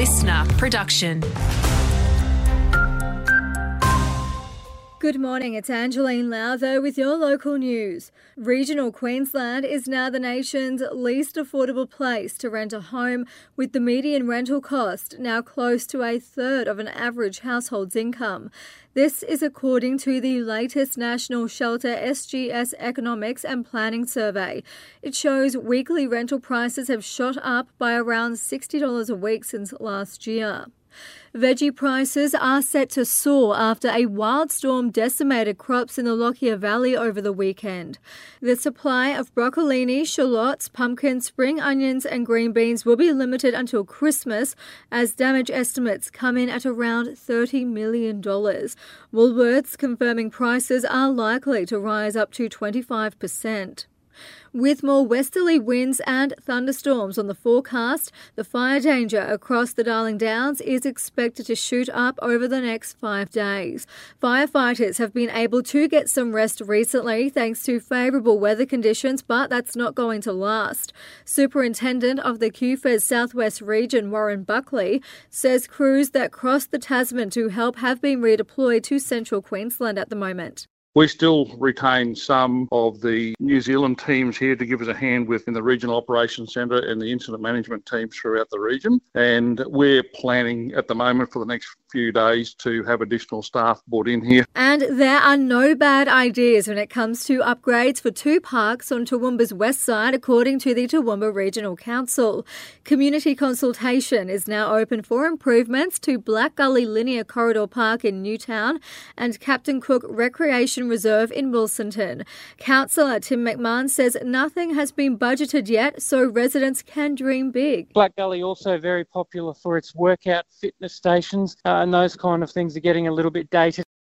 listener production. Good morning, it's Angeline Lowther oh, with your local news. Regional Queensland is now the nation's least affordable place to rent a home, with the median rental cost now close to a third of an average household's income. This is according to the latest National Shelter SGS Economics and Planning Survey. It shows weekly rental prices have shot up by around $60 a week since last year. Veggie prices are set to soar after a wild storm decimated crops in the Lockyer Valley over the weekend. The supply of broccolini, shallots, pumpkins, spring onions, and green beans will be limited until Christmas as damage estimates come in at around $30 million. Woolworths confirming prices are likely to rise up to 25%. With more westerly winds and thunderstorms on the forecast, the fire danger across the Darling Downs is expected to shoot up over the next five days. Firefighters have been able to get some rest recently thanks to favourable weather conditions, but that's not going to last. Superintendent of the QFES Southwest Region, Warren Buckley, says crews that crossed the Tasman to help have been redeployed to central Queensland at the moment. We still retain some of the New Zealand teams here to give us a hand with in the Regional Operations Centre and the incident management teams throughout the region. And we're planning at the moment for the next few days to have additional staff brought in here. And there are no bad ideas when it comes to upgrades for two parks on Toowoomba's west side, according to the Toowoomba Regional Council. Community consultation is now open for improvements to Black Gully Linear Corridor Park in Newtown and Captain Cook Recreation Reserve in Wilsonton. Councillor Tim McMahon says nothing has been budgeted yet, so residents can dream big. Black Gully also very popular for its workout fitness stations. Uh, and those kind of things are getting a little bit dated.